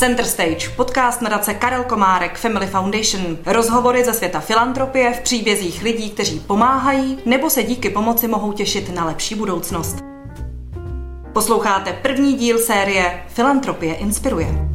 Center Stage, podcast nadace Karel Komárek Family Foundation. Rozhovory ze světa filantropie v příbězích lidí, kteří pomáhají nebo se díky pomoci mohou těšit na lepší budoucnost. Posloucháte první díl série Filantropie inspiruje.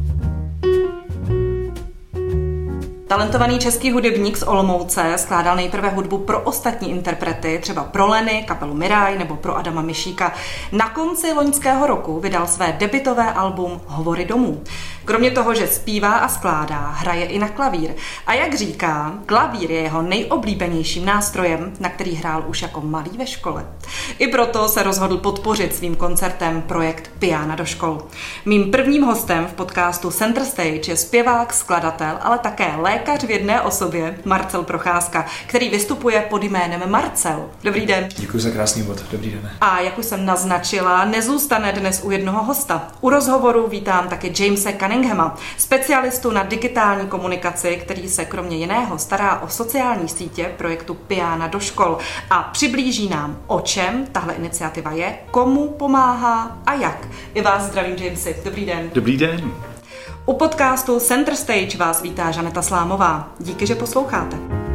Talentovaný český hudebník z Olomouce skládal nejprve hudbu pro ostatní interprety, třeba pro Leny, kapelu Miraj nebo pro Adama Mišíka. Na konci loňského roku vydal své debitové album Hovory domů. Kromě toho, že zpívá a skládá, hraje i na klavír. A jak říká, klavír je jeho nejoblíbenějším nástrojem, na který hrál už jako malý ve škole. I proto se rozhodl podpořit svým koncertem projekt Piana do škol. Mým prvním hostem v podcastu Center Stage je zpěvák, skladatel, ale také lékař v jedné osobě, Marcel Procházka, který vystupuje pod jménem Marcel. Dobrý den. Děkuji za krásný bod. Dobrý den. A jak už jsem naznačila, nezůstane dnes u jednoho hosta. U rozhovoru vítám také Jamese Cunninghama, specialistu na digitální komunikaci, který se kromě jiného stará o sociální sítě projektu Piana do škol a přiblíží nám, o čem tahle iniciativa je, komu pomáhá a jak. I vás zdravím, Jamesy. Dobrý den. Dobrý den. U podcastu Center Stage vás vítá Žaneta Slámová. Díky, že posloucháte.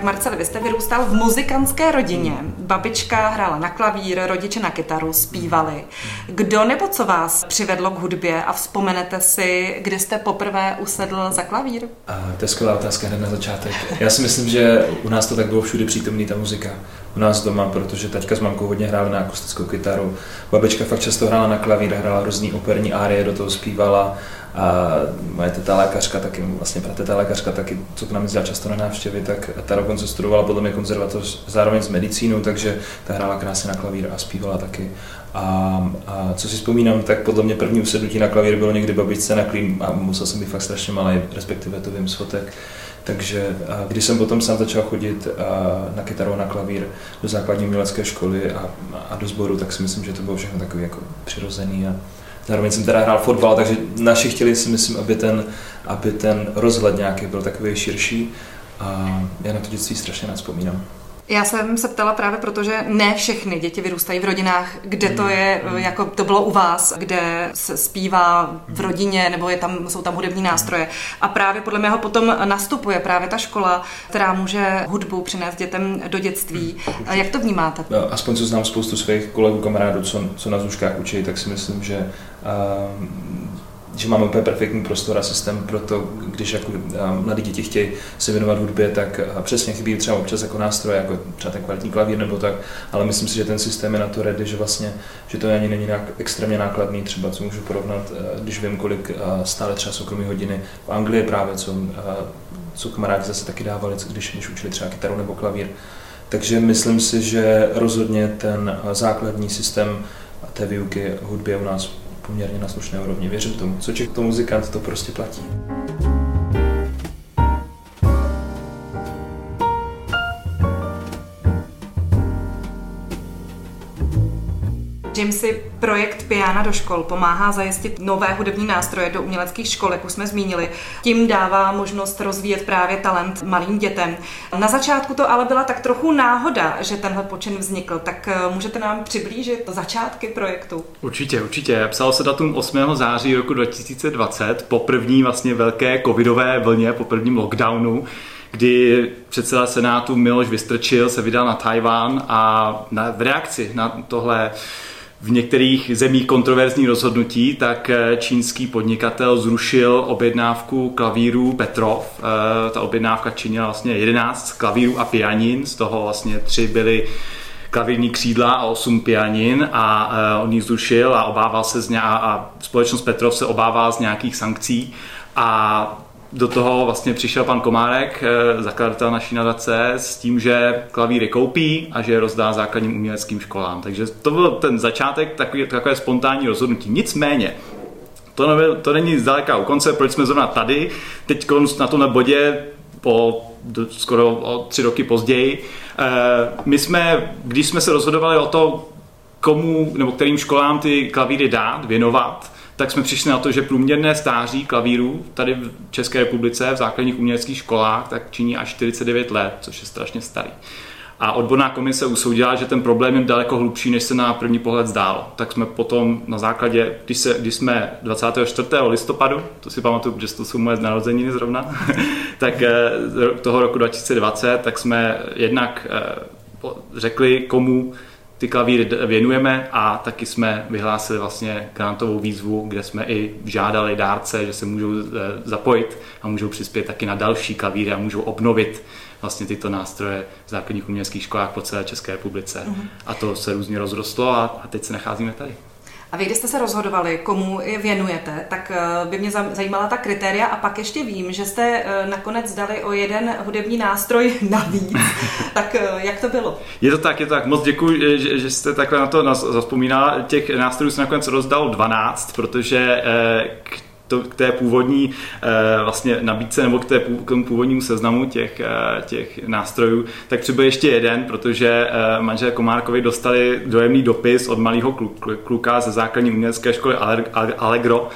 Tak Marcel, vy jste vyrůstal v muzikantské rodině. Babička hrála na klavír, rodiče na kytaru, zpívali. Kdo nebo co vás přivedlo k hudbě a vzpomenete si, kdy jste poprvé usedl za klavír? A to je skvělá otázka hned na začátek. Já si myslím, že u nás to tak bylo všude přítomný ta muzika. U nás doma, protože taťka s mamkou hodně hráli na akustickou kytaru. Babička fakt často hrála na klavír, hrála různý operní árie, do toho zpívala a moje teta lékařka taky, vlastně prateta lékařka taky, co k nám jezdila často na návštěvy, tak ta dokonce studovala podle mě konzervatoř zároveň s medicínou, takže ta hrála krásně na klavír a zpívala taky. A, a co si vzpomínám, tak podle mě první usednutí na klavír bylo někdy babičce na klím a musel jsem být fakt strašně malý, respektive to vím z fotek. Takže když jsem potom sám začal chodit na kytaru na klavír do základní umělecké školy a, a do sboru, tak si myslím, že to bylo všechno takový jako přirozený a, Zároveň jsem teda hrál fotbal, takže naši chtěli si myslím, aby ten, aby ten rozhled nějaký byl takový širší a já na to dětství strašně rád vzpomínám. Já jsem se ptala právě proto, že ne všechny děti vyrůstají v rodinách, kde to je, mm. jako to bylo u vás, kde se zpívá v rodině, nebo je tam, jsou tam hudební nástroje. A právě podle mého potom nastupuje právě ta škola, která může hudbu přinést dětem do dětství. A jak to vnímáte? No, aspoň co znám spoustu svých kolegů, kamarádů, co, co na zůžkách učí, tak si myslím, že že máme úplně perfektní prostor a systém pro to, když jako mladí děti chtějí se věnovat hudbě, tak přesně chybí třeba občas jako nástroje, jako třeba ten kvalitní klavír nebo tak, ale myslím si, že ten systém je na to ready, že vlastně, že to ani není nějak extrémně nákladný, třeba co můžu porovnat, když vím, kolik stále třeba soukromí hodiny v Anglii právě, co, co kamarádi zase taky dávali, když, když učili třeba kytaru nebo klavír. Takže myslím si, že rozhodně ten základní systém té výuky hudby u nás poměrně na slušné úrovni. Věřím tomu. Co to muzikant, to prostě platí. Jamesy, projekt Piana do škol pomáhá zajistit nové hudební nástroje do uměleckých škol, jak už jsme zmínili. Tím dává možnost rozvíjet právě talent malým dětem. Na začátku to ale byla tak trochu náhoda, že tenhle počin vznikl. Tak eh, můžete nám přiblížit začátky projektu? Určitě, určitě. Psalo se datum 8. září roku 2020 po první vlastně velké covidové vlně, po prvním lockdownu kdy předseda Senátu Miloš Vystrčil se vydal na Tajván a na, v reakci na tohle v některých zemích kontroverzní rozhodnutí, tak eh, čínský podnikatel zrušil objednávku klavírů Petrov. Eh, ta objednávka činila vlastně 11 klavírů a pianin, z toho vlastně tři byly klavírní křídla a 8 pianin a uh, on ji zrušil a obával se z ně, a společnost Petrov se obává z nějakých sankcí a do toho vlastně přišel pan Komárek, eh, zakladatel naší nadace, s tím, že klavíry koupí a že je rozdá základním uměleckým školám. Takže to byl ten začátek, takový, takové spontánní rozhodnutí. Nicméně, to, nebyl, to není zdaleka u konce, proč jsme zrovna tady, teď na tom bodě po skoro o tři roky později. Eh, my jsme, když jsme se rozhodovali o to, komu nebo kterým školám ty klavíry dát, věnovat, tak jsme přišli na to, že průměrné stáří klavíru tady v České republice v základních uměleckých školách tak činí až 49 let, což je strašně starý. A odborná komise usoudila, že ten problém je daleko hlubší, než se na první pohled zdálo. Tak jsme potom na základě, když, se, když jsme 24. listopadu, to si pamatuju, že to jsou moje narozeniny zrovna, tak eh, toho roku 2020, tak jsme jednak eh, řekli, komu ty klavíry věnujeme a taky jsme vyhlásili vlastně grantovou výzvu, kde jsme i žádali dárce, že se můžou eh, zapojit a můžou přispět taky na další klavíry a můžou obnovit vlastně tyto nástroje v základních uměleckých školách po celé České republice. Mm-hmm. A to se různě rozrostlo a, a teď se nacházíme tady. A vy, když jste se rozhodovali, komu je věnujete, tak eh, by mě zajímala ta kritéria a pak ještě vím, že jste eh, nakonec dali o jeden hudební nástroj navíc. tak eh, jak to bylo? Je to tak, je to tak. Moc děkuji, že, že jste takhle na to zaspomínala. Těch nástrojů se nakonec rozdal 12, protože k to, k té původní eh, vlastně nabídce nebo k, té, k tomu původnímu seznamu těch, eh, těch nástrojů, tak třeba ještě jeden, protože eh, manželé Komárkovi dostali dojemný dopis od malého kluka ze základní umělecké školy Allegro,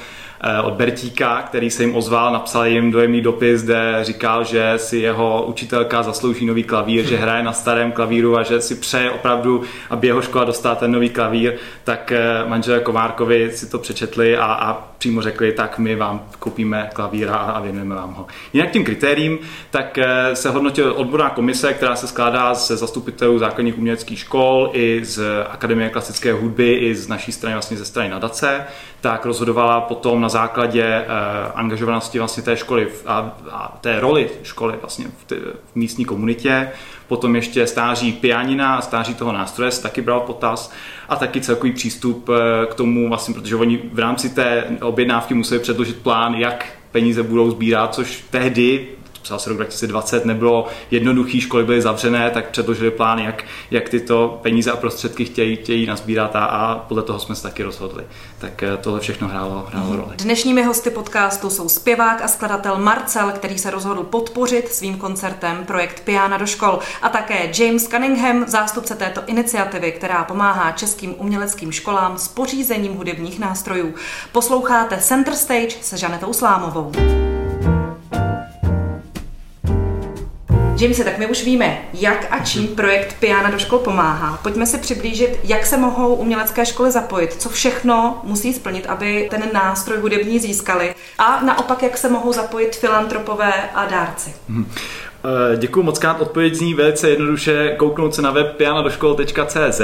od Bertíka, který se jim ozval, napsal jim dojemný dopis, kde říkal, že si jeho učitelka zaslouží nový klavír, že hraje na starém klavíru a že si přeje opravdu, aby jeho škola dostala ten nový klavír, tak manželé Komárkovi si to přečetli a, a přímo řekli, tak my vám koupíme klavír a, věnujeme vám ho. Jinak tím kritériím, tak eh, se hodnotila odborná komise, která se skládá ze zastupitelů základních uměleckých škol i z Akademie klasické hudby, i z naší strany, vlastně ze strany nadace, tak rozhodovala potom na základě eh, angažovanosti vlastně té školy a, a té roli školy vlastně v, t, v místní komunitě. Potom ještě stáří pianina stáří toho nástroje se taky bral potaz. A taky celkový přístup eh, k tomu, vlastně, protože oni v rámci té objednávky museli předložit plán, jak peníze budou sbírat, což tehdy psal se rok 2020, nebylo jednoduchý, školy byly zavřené, tak předložili plán, jak, jak tyto peníze a prostředky chtějí, chtějí nazbírat a, a podle toho jsme se taky rozhodli. Tak eh, tohle všechno hrálo, hrálo mhm. roli. Dnešními hosty podcastu jsou zpěvák a skladatel Marcel, který se rozhodl podpořit svým koncertem projekt Piana do škol a také James Cunningham, zástupce této iniciativy, která pomáhá českým uměleckým školám s pořízením hudebních nástrojů. Posloucháte Center Stage se Žanetou Slámovou. Jamesy, tak my už víme, jak a čím projekt Piana do škol pomáhá. Pojďme si přiblížit, jak se mohou umělecké školy zapojit, co všechno musí splnit, aby ten nástroj hudební získali a naopak, jak se mohou zapojit filantropové a dárci. Hmm. Eh, Děkuji moc krát, odpověď zní velice jednoduše kouknout se na web pianodoškol.cz.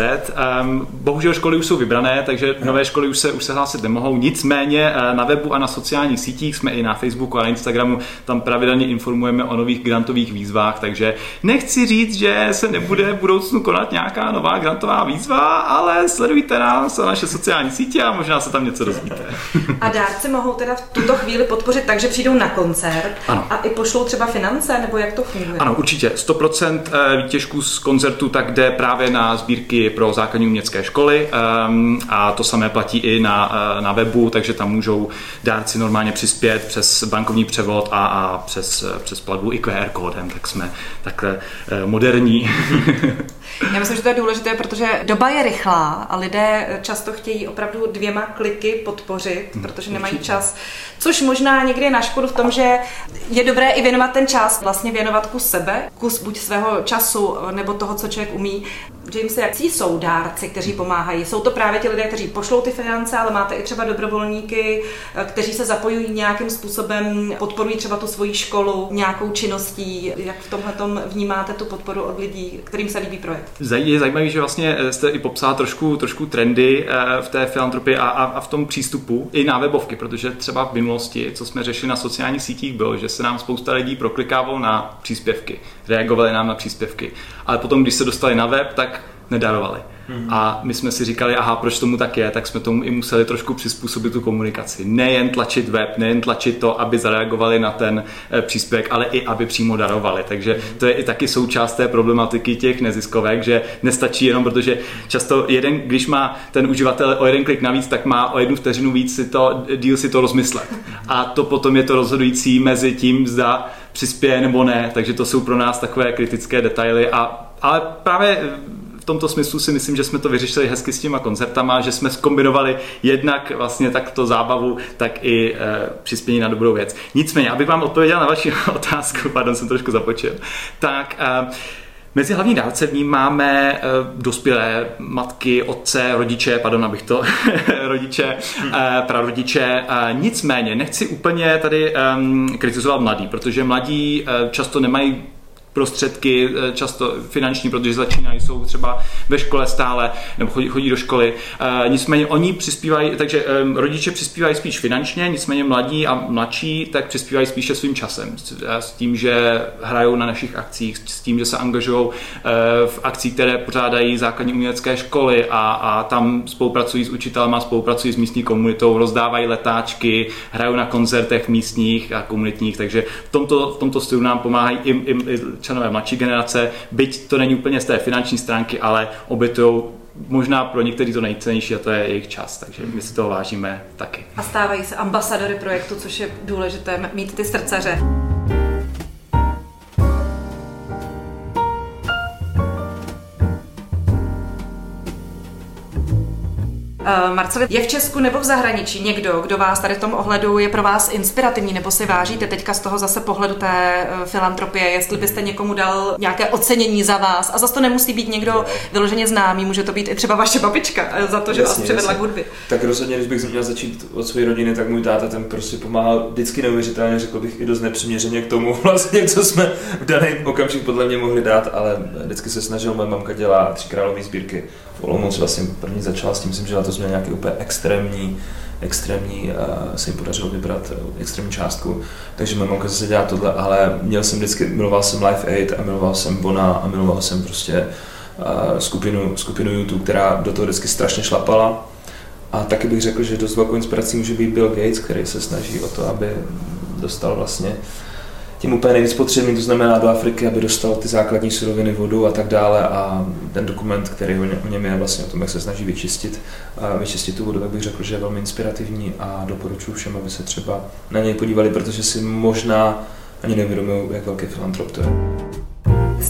Bohužel školy už jsou vybrané, takže nové školy už se, už se hlásit nemohou. Nicméně eh, na webu a na sociálních sítích jsme i na Facebooku a na Instagramu, tam pravidelně informujeme o nových grantových výzvách, takže nechci říct, že se nebude v budoucnu konat nějaká nová grantová výzva, ale sledujte nás a naše sociální sítě a možná se tam něco dozvíte. A dárci mohou teda v tuto chvíli podpořit tak, že přijdou na koncert ano. a i pošlou třeba finance, nebo jak to? Ano, určitě. 100% eh, výtěžků z koncertu tak jde právě na sbírky pro základní umělecké školy um, a to samé platí i na, eh, na webu, takže tam můžou dárci normálně přispět přes bankovní převod a, a přes, eh, přes platbu i QR kódem, tak jsme takhle moderní. Já myslím, že to je důležité, protože doba je rychlá a lidé často chtějí opravdu dvěma kliky podpořit, hmm, protože nemají čas. Což možná někdy je na škodu v tom, že je dobré i věnovat ten čas, vlastně věnovat kus sebe, kus buď svého času nebo toho, co člověk umí. James, jak jsou dárci, kteří pomáhají? Jsou to právě ti lidé, kteří pošlou ty finance, ale máte i třeba dobrovolníky, kteří se zapojují nějakým způsobem, podporují třeba tu svoji školu nějakou činností. Jak v tomhle vnímáte tu podporu od lidí, kterým se líbí projekt? Je zajímavé, že vlastně eh, jste i popsala trošku, trošku trendy eh, v té filantropii a, a, a v tom přístupu i na webovky, protože třeba v minulosti, co jsme řešili na sociálních sítích, bylo, že se nám spousta lidí proklikávalo na příspěvky, reagovali nám na příspěvky, ale potom, když se dostali na web, tak nedarovali. A my jsme si říkali, aha, proč tomu tak je, tak jsme tomu i museli trošku přizpůsobit tu komunikaci. Nejen tlačit web, nejen tlačit to, aby zareagovali na ten e, příspěvek, ale i aby přímo darovali. Takže to je i taky součást té problematiky těch neziskovek, že nestačí jenom, protože často jeden, když má ten uživatel o jeden klik navíc, tak má o jednu vteřinu víc si to, díl si to rozmyslet. A to potom je to rozhodující mezi tím, zda přispěje nebo ne, takže to jsou pro nás takové kritické detaily a ale právě tomto smyslu si myslím, že jsme to vyřešili hezky s těma koncertama, že jsme skombinovali jednak vlastně takto zábavu, tak i e, přispění na dobrou věc. Nicméně, abych vám odpověděl na vaši otázku, pardon, jsem trošku započil, tak e, Mezi hlavní dárce vnímáme uh, dospělé matky, otce, rodiče, pardon, abych to, rodiče, uh, prarodiče. Uh, nicméně nechci úplně tady um, kritizovat mladí, protože mladí často nemají prostředky, eh, často finanční, protože začínají, jsou třeba ve škole stále, nebo chodí, chodí do školy. E, nicméně oni přispívají, takže e, rodiče přispívají spíš finančně, nicméně mladí a mladší tak přispívají spíše svým časem. S tím, že hrajou na našich akcích, s tím, že se angažují e, v akcích, které pořádají základní umělecké školy a, a tam spolupracují s učitelema, spolupracují s místní komunitou, rozdávají letáčky, hrajou na koncertech místních a komunitních, takže v tomto, v tomto stylu nám pomáhají i, i, i členové mladší generace, byť to není úplně z té finanční stránky, ale obětují možná pro některý to nejcennější a to je jejich čas, takže my si toho vážíme taky. A stávají se ambasadory projektu, což je důležité mít ty srdcaře. Marceli, je v Česku nebo v zahraničí někdo, kdo vás tady v tom ohledu je pro vás inspirativní, nebo si vážíte teďka z toho zase pohledu té uh, filantropie, jestli byste někomu dal nějaké ocenění za vás. A zase to nemusí být někdo vyloženě známý, může to být i třeba vaše babička eh, za to, že jasně, vás přivedla k hudbě. Tak rozhodně, když bych měl začít od své rodiny, tak můj táta ten prostě pomáhal vždycky neuvěřitelně, řekl bych i dost nepřiměřeně k tomu, vlastně, co jsme v daný okamžik podle mě mohli dát, ale vždycky se snažil, moje mamka dělá tři králové sbírky v Olomouc vlastně první začala s tím, myslím, že letos měl nějaký úplně extrémní extrémní, uh, se jim podařilo vybrat uh, extrémní částku, takže moje mamka zase dělá tohle, ale měl jsem vždycky, miloval jsem Life Aid a miloval jsem Bona a miloval jsem prostě uh, skupinu, skupinu YouTube, která do toho vždycky strašně šlapala. A taky bych řekl, že dost velkou inspirací může být Bill Gates, který se snaží o to, aby dostal vlastně uh, tím úplně nejvíc potřebným, to znamená do Afriky, aby dostal ty základní suroviny, vodu a tak dále a ten dokument, který o něm je vlastně o tom, jak se snaží vyčistit, vyčistit tu vodu, tak bych řekl, že je velmi inspirativní a doporučuji všem, aby se třeba na něj podívali, protože si možná ani nevědomují, jak velký filantrop to je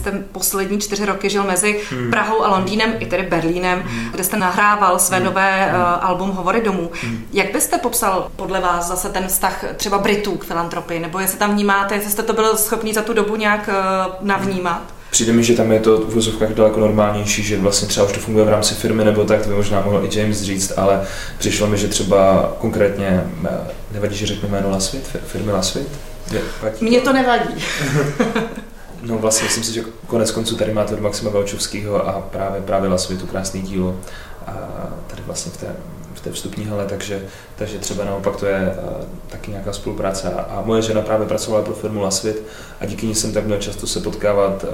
jste poslední čtyři roky žil mezi hmm. Prahou a Londýnem, i tedy Berlínem, hmm. kde jste nahrával své hmm. nové hmm. Uh, album Hovory domů. Hmm. Jak byste popsal podle vás zase ten vztah třeba Britů k filantropii, nebo jestli tam vnímáte, jestli jste to byl schopný za tu dobu nějak uh, navnímat? Přijde mi, že tam je to v vozovkách daleko normálnější, že vlastně třeba už to funguje v rámci firmy nebo tak, to by možná mohl i James říct, ale přišlo mi, že třeba konkrétně, eh, nevadí, že řeknu jméno Lasvit, firmy Lasvit? Mně to nevadí. No vlastně myslím si, že konec konců tady máte od Maxima Velčovského a právě, právě Lasvitu krásný dílo a tady vlastně v té, v té vstupní hale, takže, takže třeba naopak to je taky nějaká spolupráce. A, moje žena právě pracovala pro firmu Lasvit a díky ní jsem tak měl často se potkávat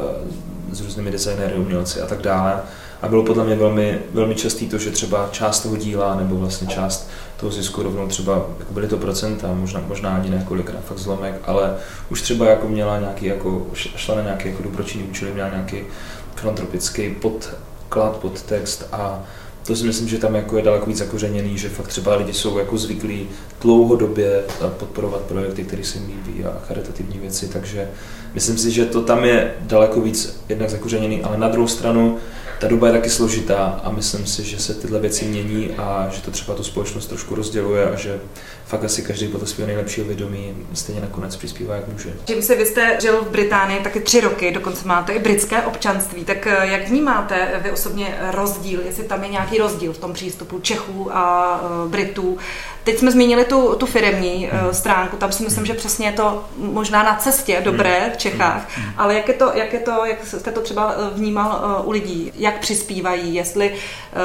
s různými designéry, umělci a tak dále. A bylo podle mě velmi, velmi častý to, že třeba část toho díla nebo vlastně část toho zisku rovnou třeba, jako byly to procenta, možná, možná ani ne kolikrát fakt zlomek, ale už třeba jako měla nějaký, jako, šla na nějaký jako dobročinný účel, měla nějaký filantropický podklad, podtext a to si myslím, že tam jako je daleko víc zakořeněný, že fakt třeba lidi jsou jako zvyklí dlouhodobě podporovat projekty, které se jim líbí a charitativní věci, takže myslím si, že to tam je daleko víc jednak zakořeněný, ale na druhou stranu ta doba je taky složitá a myslím si, že se tyhle věci mění a že to třeba tu společnost trošku rozděluje a že fakt asi každý podle svého nejlepšího vědomí stejně nakonec přispívá, jak může. Čím si vy jste žil v Británii taky tři roky, dokonce máte i britské občanství, tak eh, jak vnímáte vy osobně rozdíl, jestli tam je nějaký rozdíl v tom přístupu Čechů a eh, Britů Teď jsme zmínili tu, tu firemní uh, stránku, tam si myslím, že přesně je to možná na cestě dobré v Čechách, ale jak je to, jak, je to, jak jste to třeba eh, vnímal uh, u lidí, jak přispívají, jestli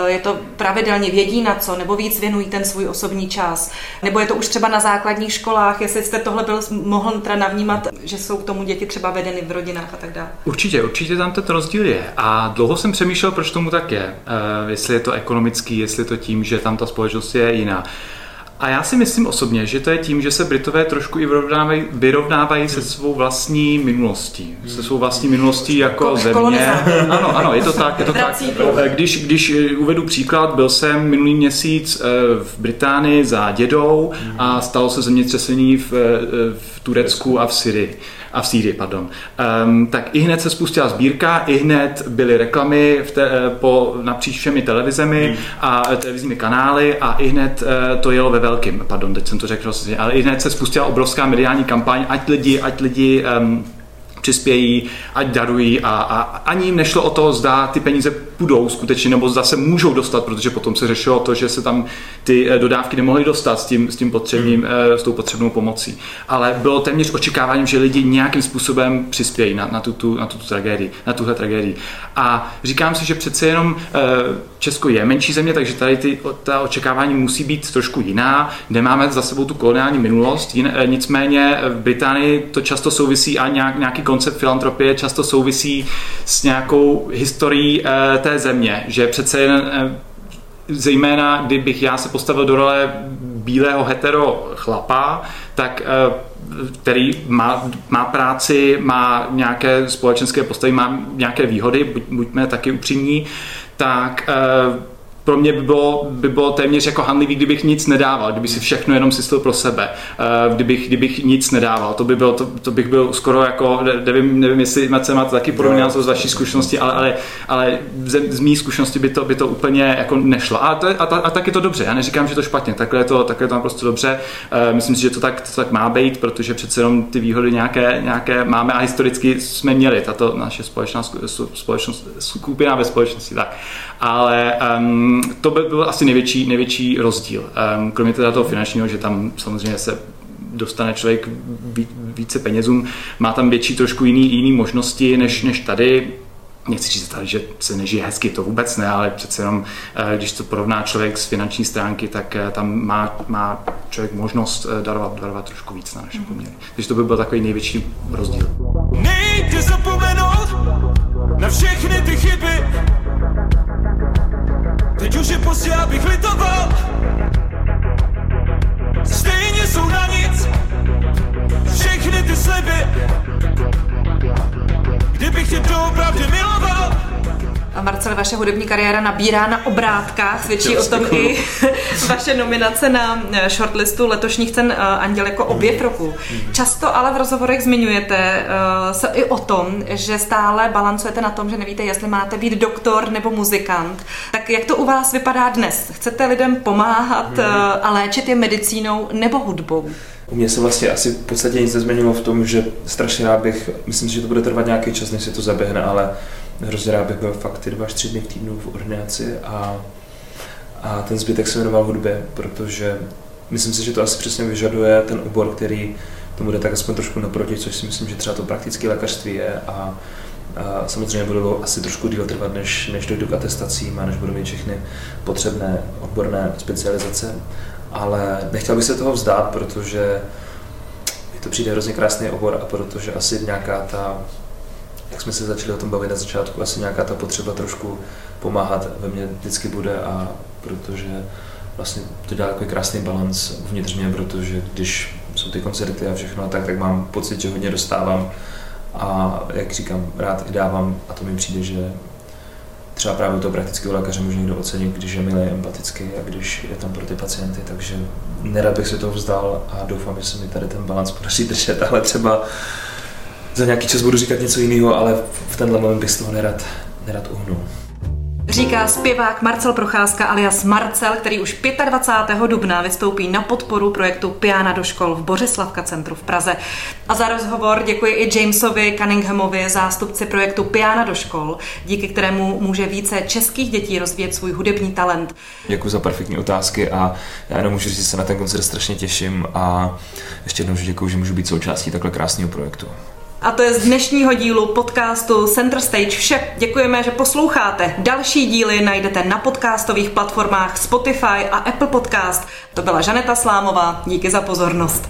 je to pravidelně vědí na co, nebo víc věnují ten svůj osobní čas, nebo je to už třeba na základních školách, jestli jste tohle byl mohl teda navnímat, že jsou k tomu děti třeba vedeny v rodinách a tak dále. Určitě, určitě tam ten rozdíl je. A dlouho jsem přemýšlel, proč tomu tak je, jestli je to ekonomický, jestli je to tím, že tam ta společnost je jiná. A já si myslím osobně, že to je tím, že se Britové trošku i vyrovnávají, vyrovnávají se svou vlastní minulostí. Se svou vlastní minulostí jako země. Ano, ano, je to tak. Je to tak. Když, když uvedu příklad, byl jsem minulý měsíc eh, v Británii za dědou a stalo se zemětřesení v, eh, v Turecku a v Syrii a v Sýrii, pardon. Um, tak i hned se spustila sbírka, i hned byly reklamy v te, eh, po, napříč všemi televizemi hmm. a televizními kanály a i hned uh, to jelo ve velkým, pardon, teď jsem to řekl, ale i hned se spustila obrovská mediální kampaň, ať lidi, ať lidi um, přispějí, ať darují a, a ani jim nešlo o to, zda ty peníze půjdou skutečně, nebo zda se můžou dostat, protože potom se řešilo to, že se tam ty eh, dodávky nemohly dostat s tím, s tím potřebným, hmm. Eh, s tou potřebnou pomocí. Ale bylo téměř očekáváním, že lidi nějakým způsobem přispějí na, na, tuto, na tuto tragédii, na tuhle tragédii. A říkám si, že přece jenom eh, Česko je menší země, takže tady ty, ta očekávání musí být trošku jiná. Nemáme za sebou tu koloniální minulost, nicméně v Británii to často souvisí a nějak, nějaký koncept filantropie často souvisí s nějakou historií eh, té země, že přece jen eh, zejména kdybych já se postavil do role bílého hetero chlapa, tak eh, který má, má práci, má nějaké společenské postavy, má nějaké výhody, buď, buďme taky upřímní, tak pro mě by bylo, by bylo téměř jako hanlivý, kdybych nic nedával, kdyby si všechno jenom syslil pro sebe, eh, kdybych, kdybych nic nedával. To, by bylo, to, to bych byl skoro jako, nevím, nevím jestli máte, máte taky podobný názor z vaší zkušenosti, ale, ale, ale z, z mý zkušenosti by to, by to úplně jako nešlo. A, to, a, a, a tak je to dobře, já neříkám, že to špatně, takhle je to, takhle je to naprosto dobře. Eh, myslím si, že to tak, to tak má být, protože přece jenom ty výhody nějaké, nějaké máme a historicky jsme měli, tato naše společná společnost, skupina ve společnosti. Tak. Ale um, to by byl asi největší, největší rozdíl. Um, kromě teda toho finančního, že tam samozřejmě se dostane člověk více penězům, má tam větší trošku jiný, jiný možnosti než, než tady. Nechci říct tady, že se nežije hezky, to vůbec ne, ale přece jenom, eh, když to porovná člověk z finanční stránky, tak eh, tam má, má člověk možnost eh, darovat, darovat trošku víc na naše mhm. poměry. Takže to by byl takový největší rozdíl. Nejde zapomenout na všechny ty chyby, Teď už je pozdě, abych litoval. Stejně jsou na a Marcel, vaše hudební kariéra nabírá na obrátkách, svědčí o tom i vaše nominace na eh, shortlistu letošních cen eh, Anděl jako objev roku. Často ale v rozhovorech zmiňujete eh, se i o tom, že stále balancujete na tom, že nevíte, jestli máte být doktor nebo muzikant. Tak jak to u vás vypadá dnes? Chcete lidem pomáhat a léčit je medicínou nebo hudbou? U mě se vlastně asi v podstatě nic nezměnilo v tom, že strašně rád bych, myslím si, že to bude trvat nějaký čas, než se to zaběhne, ale bych byl fakt ty dva až tři dny v týdnu v ordinaci a, a ten zbytek se věnoval hudbě, protože myslím si, že to asi přesně vyžaduje ten obor, který tomu jde tak aspoň trošku naproti, což si myslím, že třeba to praktické lékařství je a, a samozřejmě budou asi trošku díl trvat, než, než dojdu k atestacím a než budu mít všechny potřebné odborné specializace, ale nechtěl bych se toho vzdát, protože to přijde hrozně krásný obor a protože asi nějaká ta jak jsme se začali o tom bavit na začátku, asi nějaká ta potřeba trošku pomáhat ve mně vždycky bude a protože vlastně to dělá takový krásný balans uvnitř mě, protože když jsou ty koncerty a všechno tak, tak mám pocit, že hodně dostávám a jak říkám, rád i dávám a to mi přijde, že třeba právě toho praktického lékaře může někdo ocenit, když je milý, empatický a když je tam pro ty pacienty, takže nerad bych se toho vzdal a doufám, že se mi tady ten balans podaří držet, ale třeba za nějaký čas budu říkat něco jiného, ale v tenhle moment bych z toho nerad, nerad uhnul. Říká zpěvák Marcel Procházka alias Marcel, který už 25. dubna vystoupí na podporu projektu Piana do škol v Bořeslavka centru v Praze. A za rozhovor děkuji i Jamesovi Cunninghamovi, zástupci projektu Piana do škol, díky kterému může více českých dětí rozvíjet svůj hudební talent. Děkuji za perfektní otázky a já jenom můžu říct, že se na ten koncert strašně těším a ještě jednou, děkuji, že můžu být součástí takhle krásného projektu. A to je z dnešního dílu podcastu Center Stage vše. Děkujeme, že posloucháte. Další díly najdete na podcastových platformách Spotify a Apple Podcast. To byla Žaneta Slámová. Díky za pozornost.